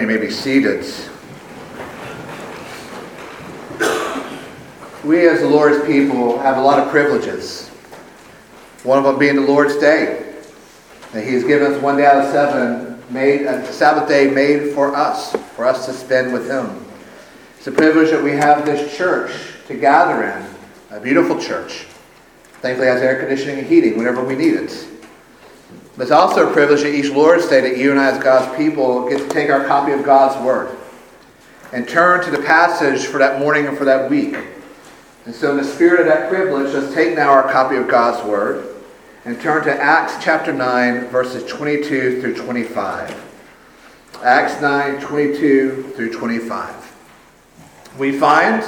You may be seated. We, as the Lord's people, have a lot of privileges. One of them being the Lord's Day. And He has given us one day out of seven, made a Sabbath day made for us, for us to spend with Him. It's a privilege that we have this church to gather in, a beautiful church. Thankfully, has air conditioning and heating whenever we need it. But it's also a privilege that each Lord's Day that you and I, as God's people, get to take our copy of God's Word and turn to the passage for that morning and for that week. And so, in the spirit of that privilege, let's take now our copy of God's Word and turn to Acts chapter 9, verses 22 through 25. Acts 9, 22 through 25. We find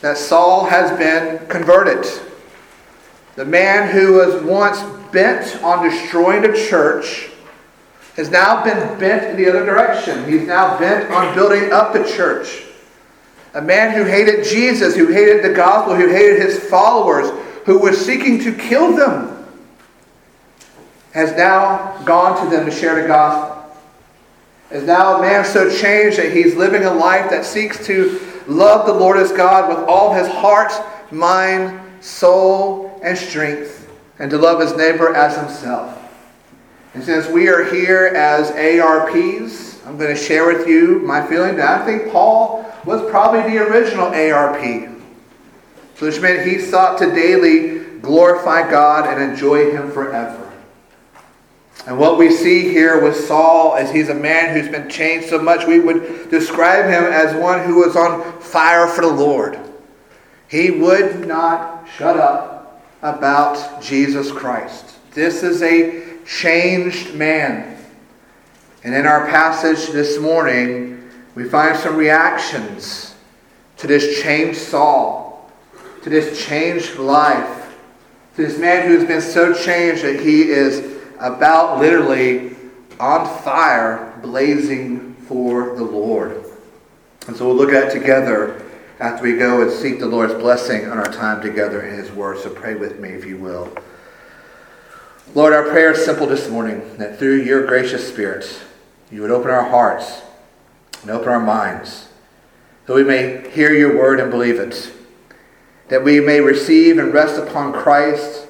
that Saul has been converted. The man who was once bent on destroying the church has now been bent in the other direction. He's now bent on building up the church. A man who hated Jesus, who hated the gospel, who hated his followers, who was seeking to kill them, has now gone to them to share the gospel. Is now a man so changed that he's living a life that seeks to love the Lord as God with all his heart, mind, soul, and strength and to love his neighbor as himself. And since we are here as ARPs, I'm going to share with you my feeling that I think Paul was probably the original ARP. So which meant he sought to daily glorify God and enjoy him forever. And what we see here with Saul is he's a man who's been changed so much, we would describe him as one who was on fire for the Lord. He would not shut up about Jesus Christ. This is a changed man. And in our passage this morning, we find some reactions to this changed Saul, to this changed life, to this man who has been so changed that he is about literally on fire, blazing for the Lord. And so we'll look at it together after we go and seek the Lord's blessing on our time together in His Word. So pray with me, if you will. Lord, our prayer is simple this morning that through your gracious Spirit, you would open our hearts and open our minds, that we may hear your word and believe it, that we may receive and rest upon Christ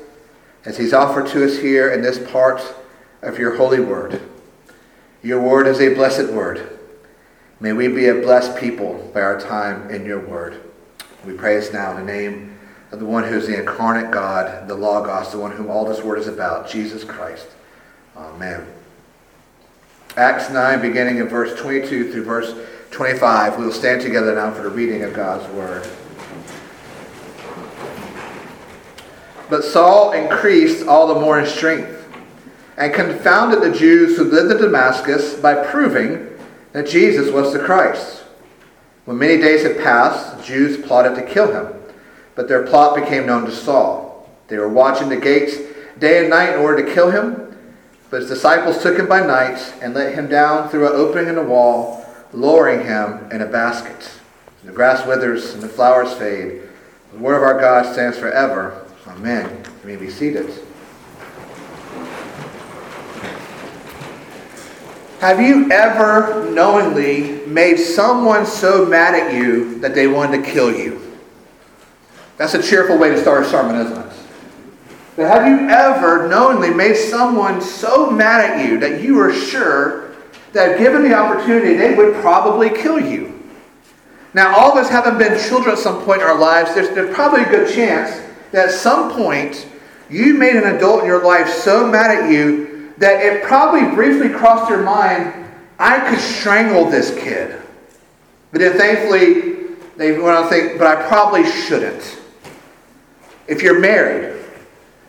as he's offered to us here in this part of your holy word. Your word is a blessed word. May we be a blessed people by our time in your word. We pray this now in the name of the one who is the incarnate God, the Logos, the one whom all this word is about, Jesus Christ. Amen. Acts 9, beginning in verse 22 through verse 25. We will stand together now for the reading of God's word. But Saul increased all the more in strength and confounded the Jews who lived in Damascus by proving that Jesus was the Christ. When many days had passed, the Jews plotted to kill him, but their plot became known to Saul. They were watching the gates day and night in order to kill him, but his disciples took him by night and let him down through an opening in the wall, lowering him in a basket. The grass withers and the flowers fade. The word of our God stands forever. Amen. You may be seated. Have you ever knowingly made someone so mad at you that they wanted to kill you? That's a cheerful way to start a sermon, isn't it? But have you ever knowingly made someone so mad at you that you were sure that given the opportunity, they would probably kill you? Now, all of us haven't been children at some point in our lives. There's, there's probably a good chance that at some point you made an adult in your life so mad at you that it probably briefly crossed your mind, I could strangle this kid. But then thankfully, they went on to think, but I probably shouldn't. If you're married,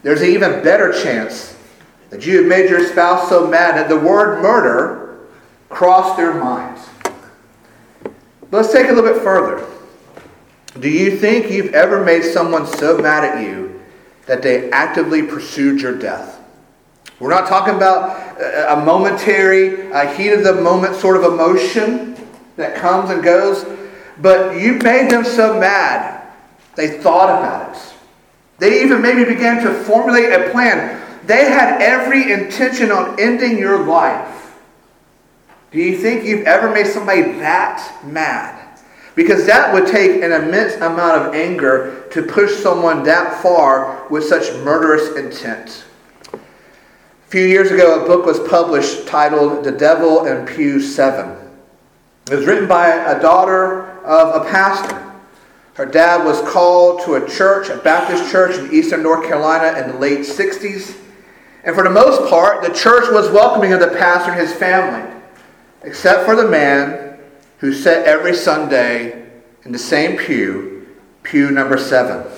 there's an even better chance that you have made your spouse so mad that the word murder crossed their minds. Let's take it a little bit further. Do you think you've ever made someone so mad at you that they actively pursued your death? We're not talking about uh, a momentary, a heat of the moment sort of emotion that comes and goes, but you made them so mad, they thought about it. They even maybe began to formulate a plan. They had every intention on ending your life. Do you think you've ever made somebody that mad? Because that would take an immense amount of anger to push someone that far with such murderous intent. A few years ago, a book was published titled The Devil in Pew 7. It was written by a daughter of a pastor. Her dad was called to a church, a Baptist church in eastern North Carolina in the late 60s. And for the most part, the church was welcoming of the pastor and his family, except for the man who sat every Sunday in the same pew, pew number seven.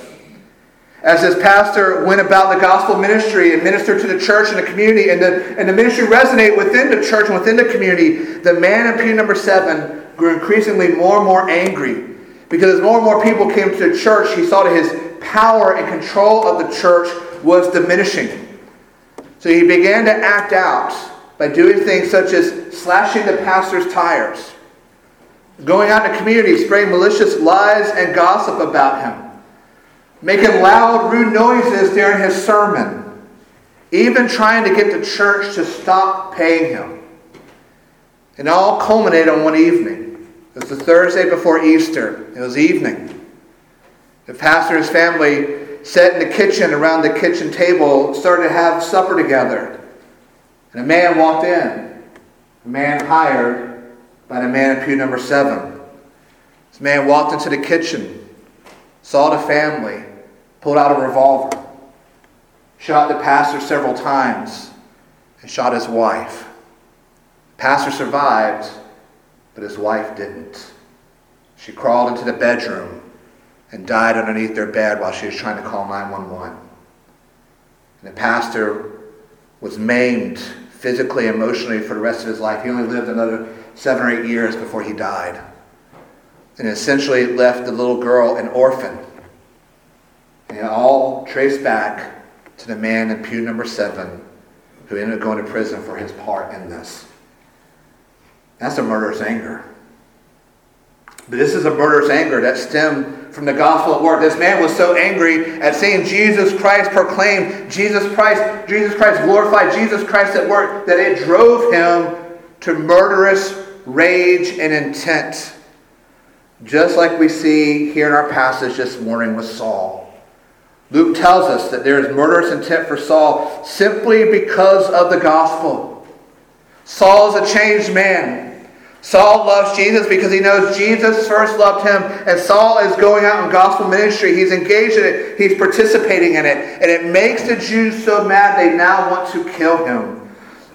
As his pastor went about the gospel ministry and ministered to the church and the community, and the, and the ministry resonated within the church and within the community, the man in pew number seven grew increasingly more and more angry because as more and more people came to the church, he saw that his power and control of the church was diminishing. So he began to act out by doing things such as slashing the pastor's tires, going out in the community, spreading malicious lies and gossip about him, making loud, rude noises during his sermon, even trying to get the church to stop paying him. And all culminated on one evening. It was the Thursday before Easter. It was evening. The pastor's family sat in the kitchen around the kitchen table, started to have supper together. And a man walked in. A man hired by the man in pew number seven. This man walked into the kitchen, saw the family, pulled out a revolver, shot the pastor several times, and shot his wife. The pastor survived but his wife didn't. She crawled into the bedroom and died underneath their bed while she was trying to call 911. And the pastor was maimed physically, emotionally for the rest of his life. He only lived another seven or eight years before he died. And essentially left the little girl an orphan. And it all traced back to the man in pew number seven who ended up going to prison for his part in this. That's a murderous anger. But this is a murderous anger that stemmed from the gospel at work. This man was so angry at seeing Jesus Christ proclaimed, Jesus Christ, Jesus Christ glorified, Jesus Christ at work, that it drove him to murderous rage and intent. Just like we see here in our passage this morning with Saul. Luke tells us that there is murderous intent for Saul simply because of the gospel. Saul is a changed man. Saul loves Jesus because he knows Jesus first loved him, and Saul is going out in gospel ministry. He's engaged in it, he's participating in it, and it makes the Jews so mad they now want to kill him.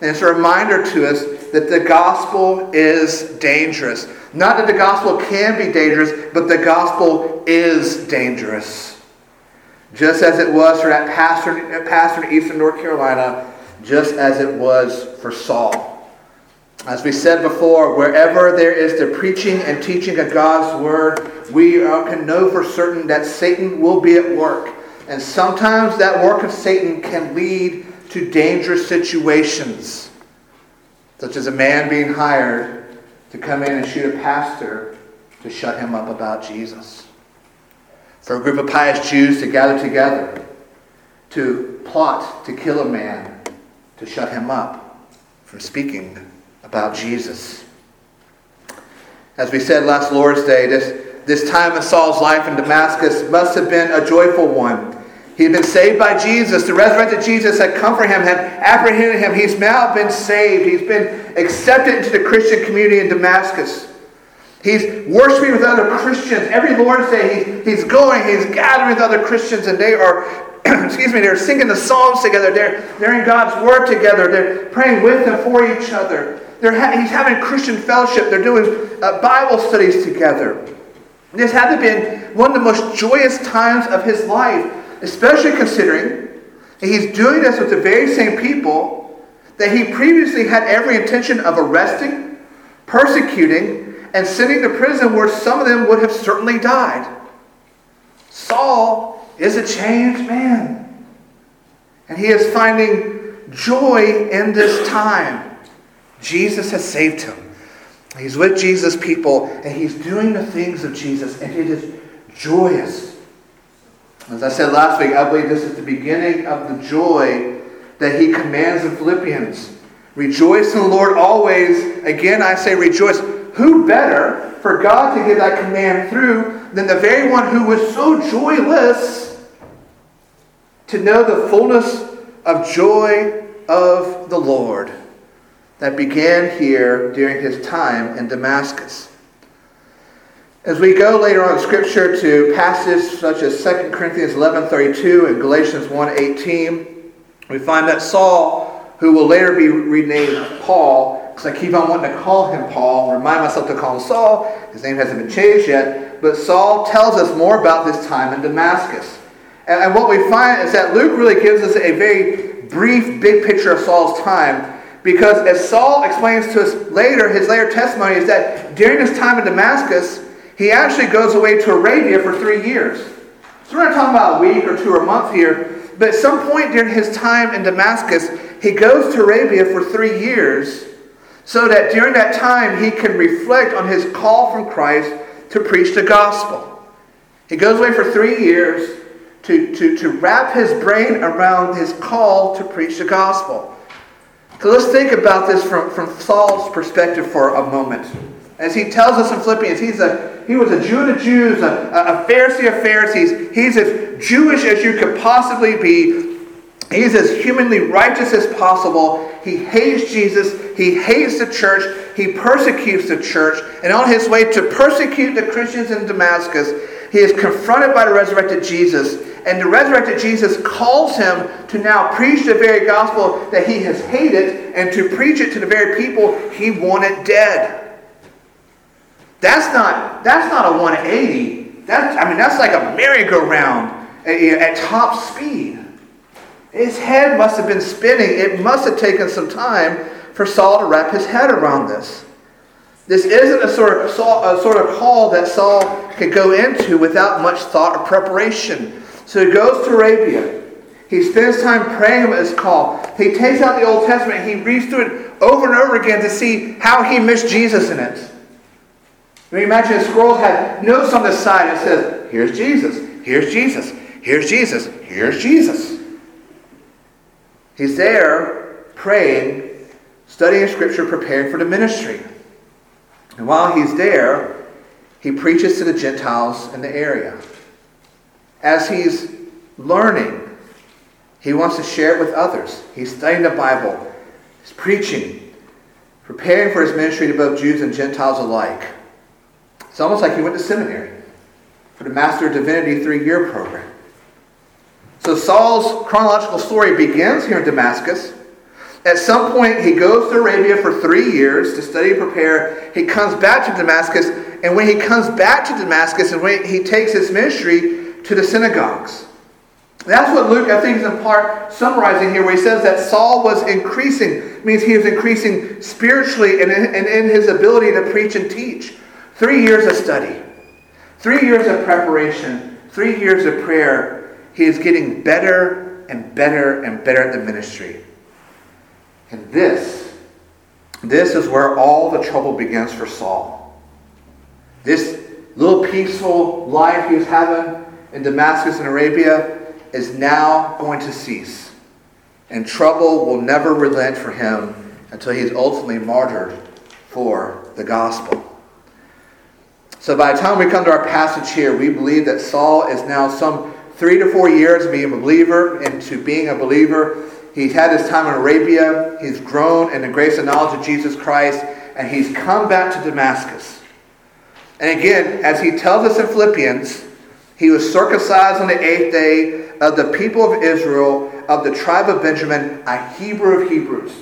And it's a reminder to us that the gospel is dangerous. Not that the gospel can be dangerous, but the gospel is dangerous. Just as it was for that pastor, pastor in Eastern North Carolina, just as it was for Saul. As we said before, wherever there is the preaching and teaching of God's word, we uh, can know for certain that Satan will be at work. And sometimes that work of Satan can lead to dangerous situations, such as a man being hired to come in and shoot a pastor to shut him up about Jesus. For a group of pious Jews to gather together to plot to kill a man to shut him up from speaking about Jesus. As we said last Lord's Day, this, this time in Saul's life in Damascus must have been a joyful one. He had been saved by Jesus. The resurrected Jesus had comforted him, had apprehended him. He's now been saved. He's been accepted into the Christian community in Damascus. He's worshiping with other Christians. Every Lord's Day, he's, going, he's gathering with other Christians, and they are excuse me, they're singing the Psalms together. They're, they're in God's Word together. They're praying with and for each other. They're ha- he's having Christian fellowship. They're doing uh, Bible studies together. This had to been one of the most joyous times of his life, especially considering that he's doing this with the very same people that he previously had every intention of arresting, persecuting, and sending to prison where some of them would have certainly died. Saul is a changed man. And he is finding joy in this time. Jesus has saved him. He's with Jesus' people, and he's doing the things of Jesus, and it is joyous. As I said last week, I believe this is the beginning of the joy that he commands in Philippians, Rejoice in the Lord always. Again, I say rejoice. Who better for God to give that command through than the very one who was so joyless to know the fullness of joy of the Lord that began here during his time in Damascus? As we go later on in Scripture to passages such as 2 Corinthians 11.32 and Galatians 1.18, we find that Saul, who will later be renamed Paul, because I keep on wanting to call him Paul, remind myself to call him Saul, his name hasn't been changed yet, but Saul tells us more about this time in Damascus. And, and what we find is that Luke really gives us a very brief, big picture of Saul's time, because as Saul explains to us later, his later testimony is that during his time in Damascus, he actually goes away to Arabia for three years. So we're not talking about a week or two or a month here, but at some point during his time in Damascus, he goes to Arabia for three years so that during that time he can reflect on his call from Christ to preach the gospel. He goes away for three years to, to, to wrap his brain around his call to preach the gospel. So let's think about this from, from Saul's perspective for a moment. As he tells us in Philippians, he's a, he was a Jew of Jews, a, a Pharisee of Pharisees. He's as Jewish as you could possibly be. He's as humanly righteous as possible. He hates Jesus. He hates the church. He persecutes the church. And on his way to persecute the Christians in Damascus, he is confronted by the resurrected Jesus. And the resurrected Jesus calls him to now preach the very gospel that he has hated and to preach it to the very people he wanted dead. That's not, that's not a 180. That's, I mean, that's like a merry-go-round at, at top speed. His head must have been spinning. It must have taken some time for Saul to wrap his head around this. This isn't a sort of, a sort of call that Saul could go into without much thought or preparation. So he goes to Arabia. He spends time praying about his call. He takes out the Old Testament. He reads through it over and over again to see how he missed Jesus in it. Mean, imagine the scrolls had notes on the side that says, here's Jesus, here's Jesus, here's Jesus, here's Jesus. He's there praying, studying Scripture, preparing for the ministry. And while he's there, he preaches to the Gentiles in the area. As he's learning, he wants to share it with others. He's studying the Bible, he's preaching, preparing for his ministry to both Jews and Gentiles alike. It's almost like he went to seminary for the Master of Divinity three year program. So Saul's chronological story begins here in Damascus. At some point, he goes to Arabia for three years to study and prepare. He comes back to Damascus, and when he comes back to Damascus, and when he takes his ministry to the synagogues. That's what Luke, I think, is in part summarizing here, where he says that Saul was increasing. Means he was increasing spiritually and in, and in his ability to preach and teach. Three years of study, three years of preparation, three years of prayer. He is getting better and better and better at the ministry. And this, this is where all the trouble begins for Saul. This little peaceful life he was having in Damascus and Arabia is now going to cease. And trouble will never relent for him until he is ultimately martyred for the gospel. So by the time we come to our passage here, we believe that Saul is now some three to four years being a believer into being a believer. He's had his time in Arabia. He's grown in the grace and knowledge of Jesus Christ, and he's come back to Damascus. And again, as he tells us in Philippians, he was circumcised on the eighth day of the people of Israel, of the tribe of Benjamin, a Hebrew of Hebrews.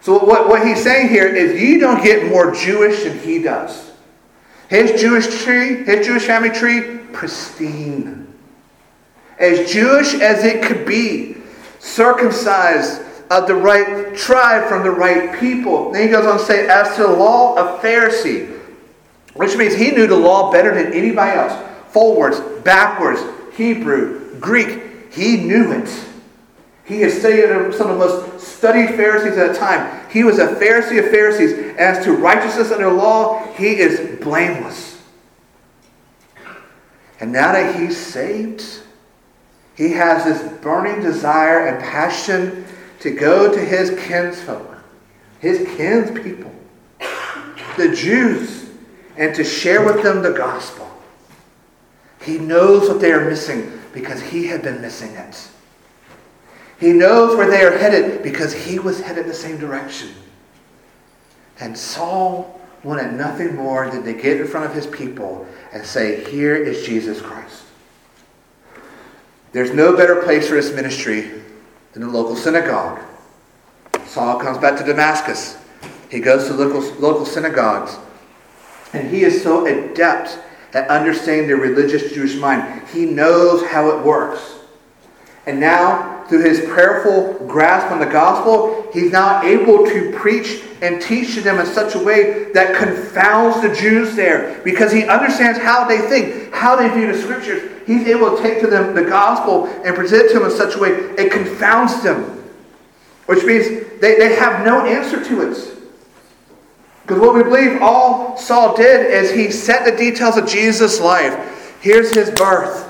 So what, what he's saying here is you don't get more Jewish than he does. His Jewish tree, his Jewish family tree, pristine. As Jewish as it could be, circumcised of the right tribe from the right people. Then he goes on to say, as to the law of Pharisee, which means he knew the law better than anybody else. Forwards, backwards, Hebrew, Greek. He knew it. He had studied some of the most studied Pharisees at the time. He was a Pharisee of Pharisees. As to righteousness under law, he is blameless. And now that he's saved, he has this burning desire and passion to go to his kinsfolk, his kinspeople, the Jews, and to share with them the gospel. He knows what they are missing because he had been missing it. He knows where they are headed because he was headed the same direction. And Saul wanted nothing more than to get in front of his people and say, Here is Jesus Christ. There's no better place for this ministry than the local synagogue. Saul comes back to Damascus. He goes to local, local synagogues. And he is so adept at understanding the religious Jewish mind. He knows how it works. And now, through his prayerful grasp on the gospel, he's now able to preach and teach to them in such a way that confounds the Jews there because he understands how they think, how they view the scriptures. He's able to take to them the gospel and present it to them in such a way it confounds them, which means they, they have no answer to it. Because what we believe all Saul did is he set the details of Jesus' life. Here's his birth.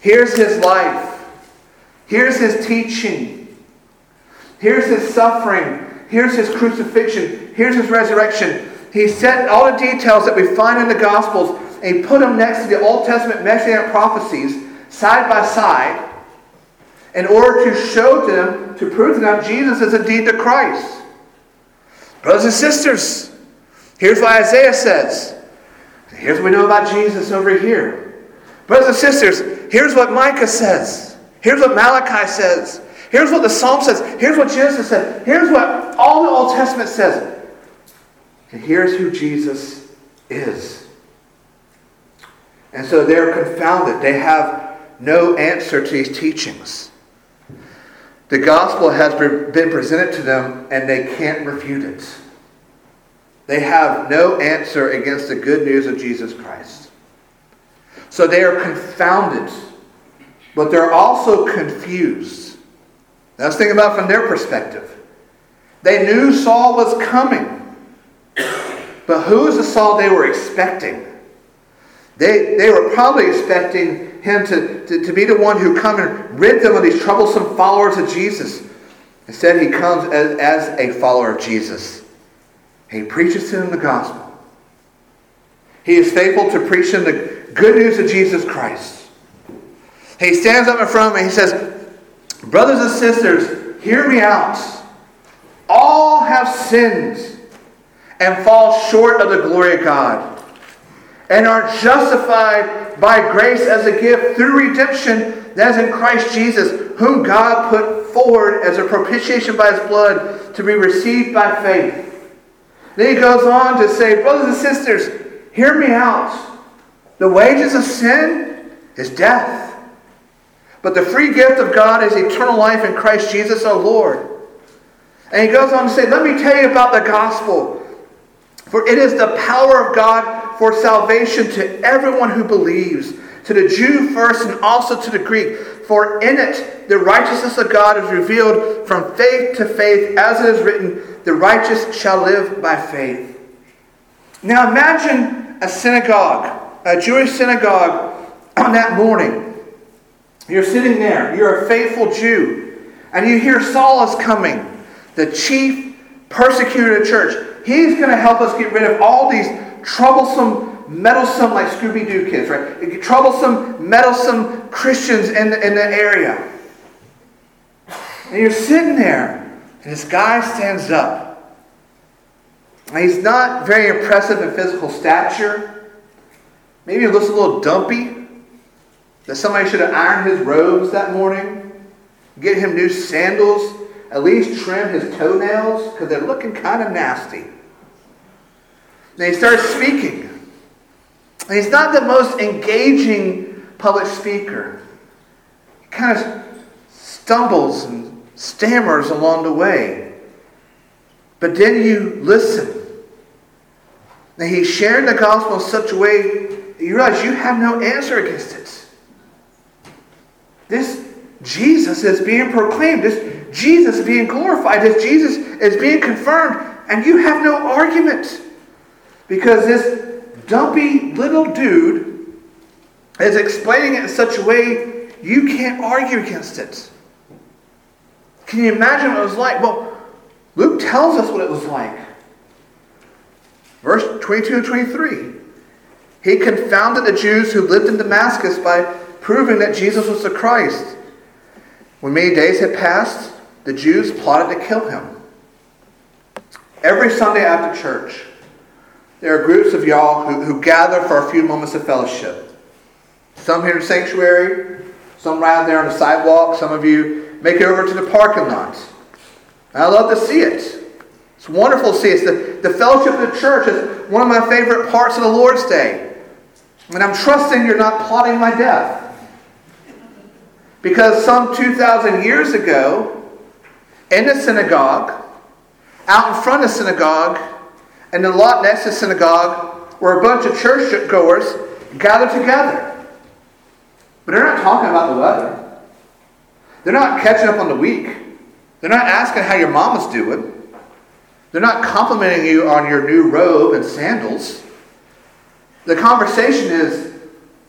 Here's his life. Here's his teaching. Here's his suffering. Here's his crucifixion. Here's his resurrection. He set all the details that we find in the Gospels and he put them next to the Old Testament messianic prophecies side by side in order to show them, to prove them, Jesus is indeed the Christ. Brothers and sisters, here's what Isaiah says. Here's what we know about Jesus over here. Brothers and sisters, here's what Micah says. Here's what Malachi says. Here's what the Psalm says. Here's what Genesis says. Here's what all the Old Testament says. And here's who Jesus is. And so they're confounded. They have no answer to these teachings. The gospel has been presented to them and they can't refute it. They have no answer against the good news of Jesus Christ. So they are confounded, but they're also confused. Let's think about from their perspective. They knew Saul was coming, but who is the Saul they were expecting? They, they were probably expecting him to, to, to be the one who come and rid them of these troublesome followers of Jesus. Instead, he comes as, as a follower of Jesus. He preaches to them the gospel. He is faithful to preach them the good news of Jesus Christ. He stands up in front of me and he says, Brothers and sisters, hear me out. All have sinned and fall short of the glory of God and are justified by grace as a gift through redemption that is in Christ Jesus, whom God put forward as a propitiation by his blood to be received by faith. Then he goes on to say, Brothers and sisters, hear me out. The wages of sin is death. But the free gift of God is eternal life in Christ Jesus our Lord. And he goes on to say, Let me tell you about the gospel. For it is the power of God for salvation to everyone who believes, to the Jew first and also to the Greek. For in it the righteousness of God is revealed from faith to faith, as it is written, the righteous shall live by faith. Now imagine a synagogue, a Jewish synagogue on that morning. You're sitting there, you're a faithful Jew, and you hear Saul is coming, the chief persecutor of the church. He's going to help us get rid of all these troublesome, meddlesome, like Scooby Doo kids, right? Troublesome, meddlesome Christians in the, in the area. And you're sitting there, and this guy stands up. And he's not very impressive in physical stature. Maybe he looks a little dumpy. That somebody should have ironed his robes that morning, get him new sandals, at least trim his toenails because they're looking kind of nasty. And he starts speaking. And he's not the most engaging public speaker. He kind of stumbles and stammers along the way. But then you listen. And he's sharing the gospel in such a way that you realize you have no answer against it. This Jesus is being proclaimed. This Jesus is being glorified. This Jesus is being confirmed. And you have no argument. Because this dumpy little dude is explaining it in such a way you can't argue against it. Can you imagine what it was like? Well, Luke tells us what it was like. Verse 22 and 23. He confounded the Jews who lived in Damascus by proving that Jesus was the Christ. When many days had passed, the Jews plotted to kill him. Every Sunday after church, there are groups of y'all who, who gather for a few moments of fellowship. Some here in the sanctuary, some right there on the sidewalk, some of you make it over to the parking lot. I love to see it. It's wonderful to see it. The, the fellowship of the church is one of my favorite parts of the Lord's Day. And I'm trusting you're not plotting my death. Because some 2,000 years ago, in the synagogue, out in front of the synagogue, and the lot next to synagogue, were a bunch of churchgoers gathered together. But they're not talking about the weather. They're not catching up on the week. They're not asking how your mama's doing. They're not complimenting you on your new robe and sandals. The conversation is,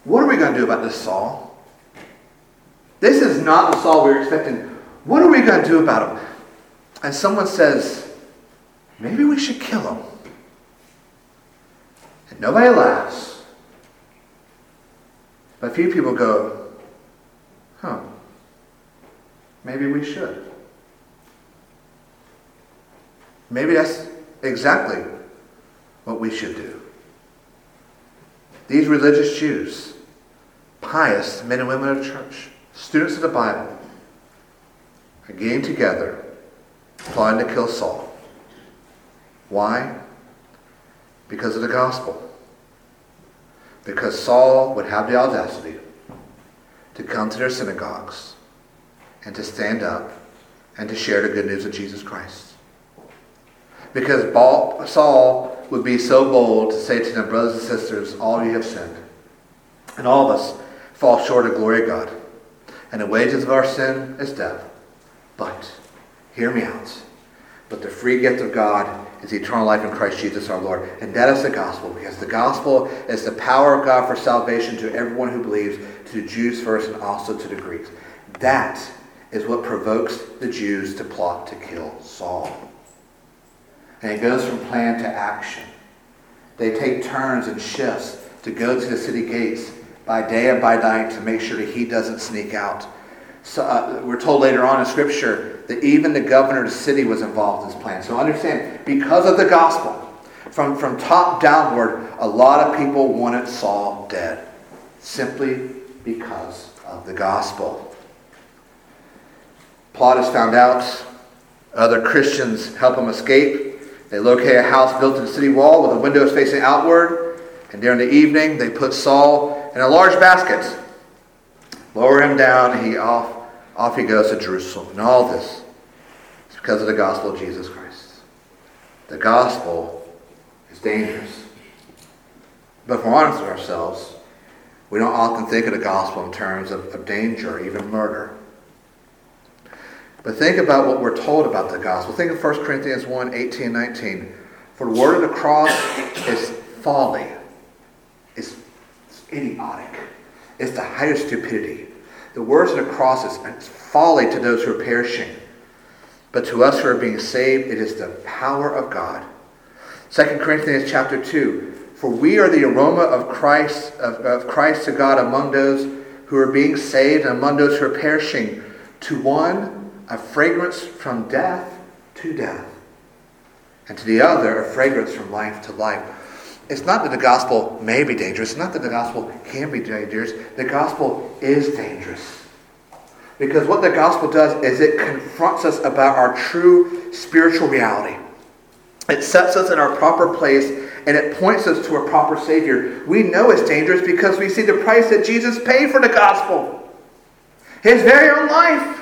what are we going to do about this Saul? This is not the Saul we were expecting. What are we going to do about him? And someone says, maybe we should kill him. And nobody laughs. But a few people go, huh, maybe we should. Maybe that's exactly what we should do. These religious Jews, pious men and women of church, students of the Bible, are getting together, plotting to kill Saul. Why? Because of the gospel. Because Saul would have the audacity to come to their synagogues and to stand up and to share the good news of Jesus Christ. Because Saul would be so bold to say to them, brothers and sisters, all you have sinned. And all of us fall short of glory of God. And the wages of our sin is death. But, hear me out. But the free gift of God is eternal life in Christ Jesus our Lord. And that is the gospel, because the gospel is the power of God for salvation to everyone who believes, to the Jews first and also to the Greeks. That is what provokes the Jews to plot to kill Saul. And it goes from plan to action. They take turns and shifts to go to the city gates by day and by night to make sure that he doesn't sneak out. So, uh, we're told later on in Scripture that even the governor of the city was involved in this plan. So understand, because of the gospel, from, from top downward, a lot of people wanted Saul dead. Simply because of the gospel. Plot is found out. Other Christians help him escape. They locate a house built in the city wall with the windows facing outward. And during the evening, they put Saul in a large basket, lower him down, and he off, off he goes to Jerusalem. And all this is because of the gospel of Jesus Christ. The gospel is dangerous. But if we're honest with ourselves, we don't often think of the gospel in terms of, of danger even murder. But think about what we're told about the gospel. Think of 1 Corinthians 1 18 19. For the word of the cross is folly, idiotic, it's the height of stupidity. The words of the cross is folly to those who are perishing. But to us who are being saved, it is the power of God. 2 Corinthians chapter 2. For we are the aroma of Christ, of, of Christ to God among those who are being saved and among those who are perishing. To one, a fragrance from death to death, and to the other, a fragrance from life to life. It's not that the gospel may be dangerous, it's not that the gospel can be dangerous. The gospel is dangerous. Because what the gospel does is it confronts us about our true spiritual reality. It sets us in our proper place and it points us to a proper Savior. We know it's dangerous because we see the price that Jesus paid for the gospel. His very own life.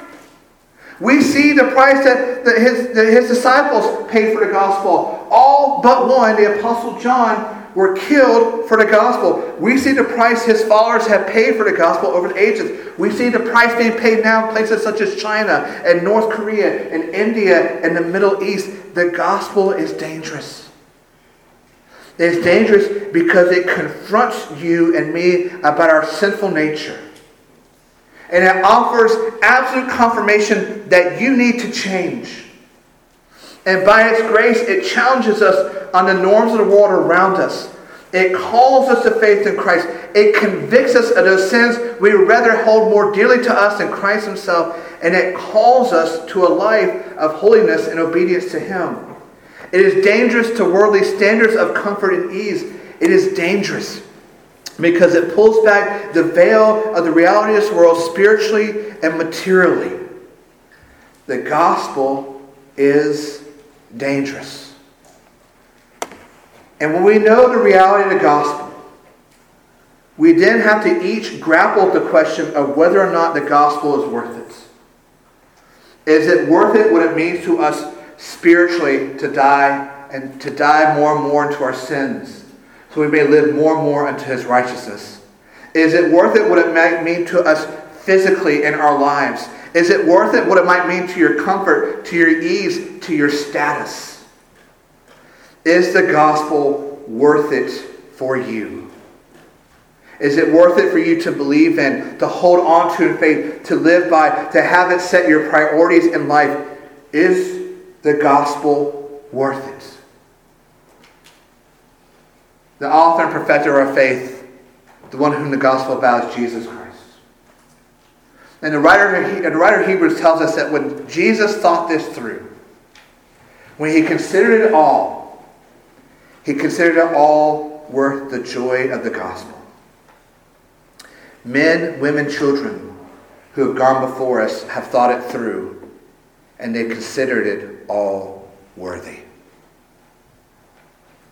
We see the price that, that, his, that his disciples paid for the gospel. All but one, the Apostle John, were killed for the gospel. We see the price his followers have paid for the gospel over the ages. We see the price being paid now in places such as China and North Korea and India and the Middle East. The gospel is dangerous. It's dangerous because it confronts you and me about our sinful nature. And it offers absolute confirmation that you need to change. And by its grace, it challenges us on the norms of the world around us. It calls us to faith in Christ. It convicts us of those sins we rather hold more dearly to us than Christ Himself. And it calls us to a life of holiness and obedience to Him. It is dangerous to worldly standards of comfort and ease. It is dangerous because it pulls back the veil of the reality of this world spiritually and materially. The gospel is dangerous. And when we know the reality of the gospel, we then have to each grapple with the question of whether or not the gospel is worth it. Is it worth it what it means to us spiritually to die and to die more and more into our sins so we may live more and more unto his righteousness? Is it worth it what it might mean to us physically in our lives? Is it worth it what it might mean to your comfort, to your ease, to your status? Is the gospel worth it for you? Is it worth it for you to believe in, to hold on to in faith, to live by, to have it set your priorities in life? Is the gospel worth it? The author and perfecter of faith, the one whom the gospel about Jesus Christ. And the writer, the writer of Hebrews tells us that when Jesus thought this through, when he considered it all, he considered it all worth the joy of the gospel. Men, women, children who have gone before us have thought it through, and they considered it all worthy.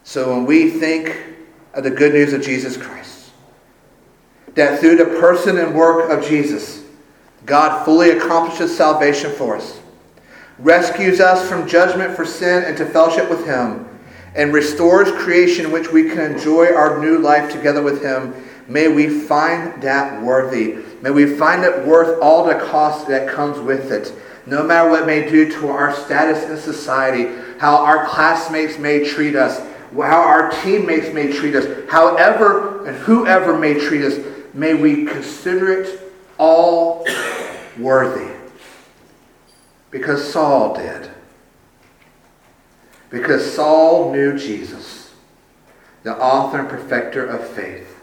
So when we think of the good news of Jesus Christ, that through the person and work of Jesus, God fully accomplishes salvation for us, rescues us from judgment for sin and to fellowship with Him, and restores creation in which we can enjoy our new life together with Him. May we find that worthy. May we find it worth all the cost that comes with it. No matter what may do to our status in society, how our classmates may treat us, how our teammates may treat us, however and whoever may treat us, may we consider it all worthy. Because Saul did. Because Saul knew Jesus, the author and perfecter of faith,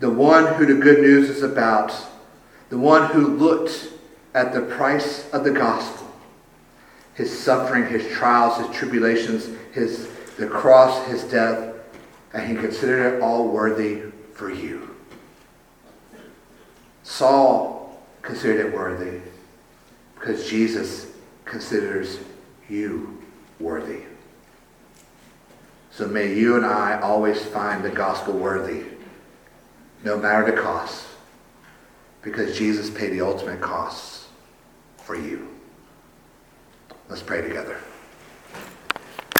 the one who the good news is about, the one who looked at the price of the gospel, his suffering, his trials, his tribulations, his, the cross, his death, and he considered it all worthy for you. Saul considered it worthy because Jesus considers you worthy. So may you and I always find the gospel worthy, no matter the cost, because Jesus paid the ultimate cost for you. Let's pray together.